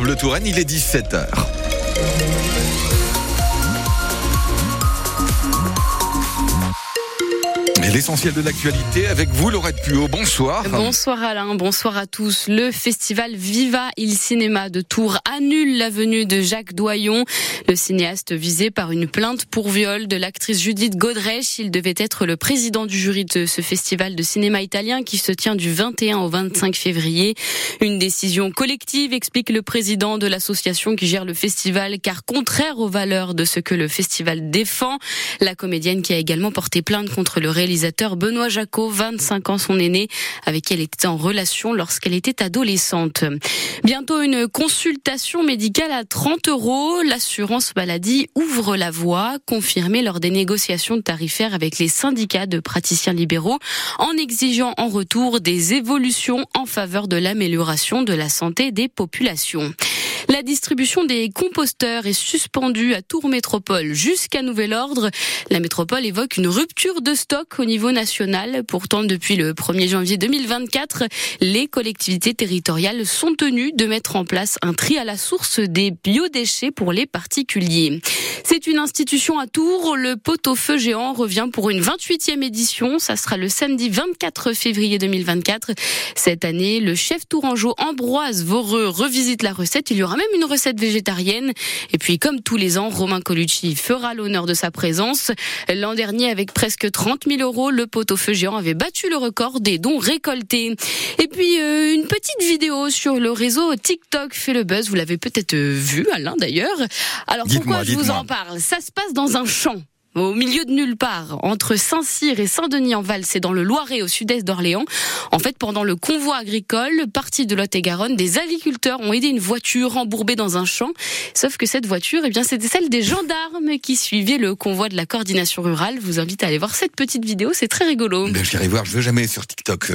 Bleu Touraine, il est 17h. L'essentiel de l'actualité avec vous, Laurette Puot. Bonsoir. Bonsoir Alain, bonsoir à tous. Le festival Viva il Cinéma de Tours annule la venue de Jacques Doyon, le cinéaste visé par une plainte pour viol de l'actrice Judith Godrèche. Il devait être le président du jury de ce festival de cinéma italien qui se tient du 21 au 25 février. Une décision collective, explique le président de l'association qui gère le festival, car contraire aux valeurs de ce que le festival défend. La comédienne qui a également porté plainte contre le réalisateur Benoît Jacot, 25 ans son aîné, avec qui elle était en relation lorsqu'elle était adolescente. Bientôt une consultation médicale à 30 euros. L'assurance maladie ouvre la voie, confirmée lors des négociations tarifaires avec les syndicats de praticiens libéraux, en exigeant en retour des évolutions en faveur de l'amélioration de la santé des populations. La distribution des composteurs est suspendue à Tours Métropole jusqu'à nouvel ordre. La métropole évoque une rupture de stock au niveau national. Pourtant, depuis le 1er janvier 2024, les collectivités territoriales sont tenues de mettre en place un tri à la source des biodéchets pour les particuliers. C'est une institution à Tours. Le pot-au-feu géant revient pour une 28e édition. Ça sera le samedi 24 février 2024. Cette année, le chef tourangeau Ambroise Voreux revisite la recette. Il y aura même une recette végétarienne. Et puis, comme tous les ans, Romain Colucci fera l'honneur de sa présence. L'an dernier, avec presque 30 000 euros, le pot-au-feu géant avait battu le record des dons récoltés. Et puis, euh, une petite vidéo sur le réseau TikTok fait le buzz. Vous l'avez peut-être euh, vu, Alain, d'ailleurs. Alors, pourquoi je vous en parle? Ça se passe dans un champ au milieu de nulle part, entre Saint-Cyr et Saint-Denis-en-Val, c'est dans le Loiret, au sud-est d'Orléans. En fait, pendant le convoi agricole, parti de Lot-et-Garonne, des agriculteurs ont aidé une voiture embourbée dans un champ. Sauf que cette voiture, eh bien, c'était celle des gendarmes qui suivaient le convoi de la coordination rurale. Je vous invite à aller voir cette petite vidéo, c'est très rigolo. Ben, je voir, je veux jamais sur TikTok.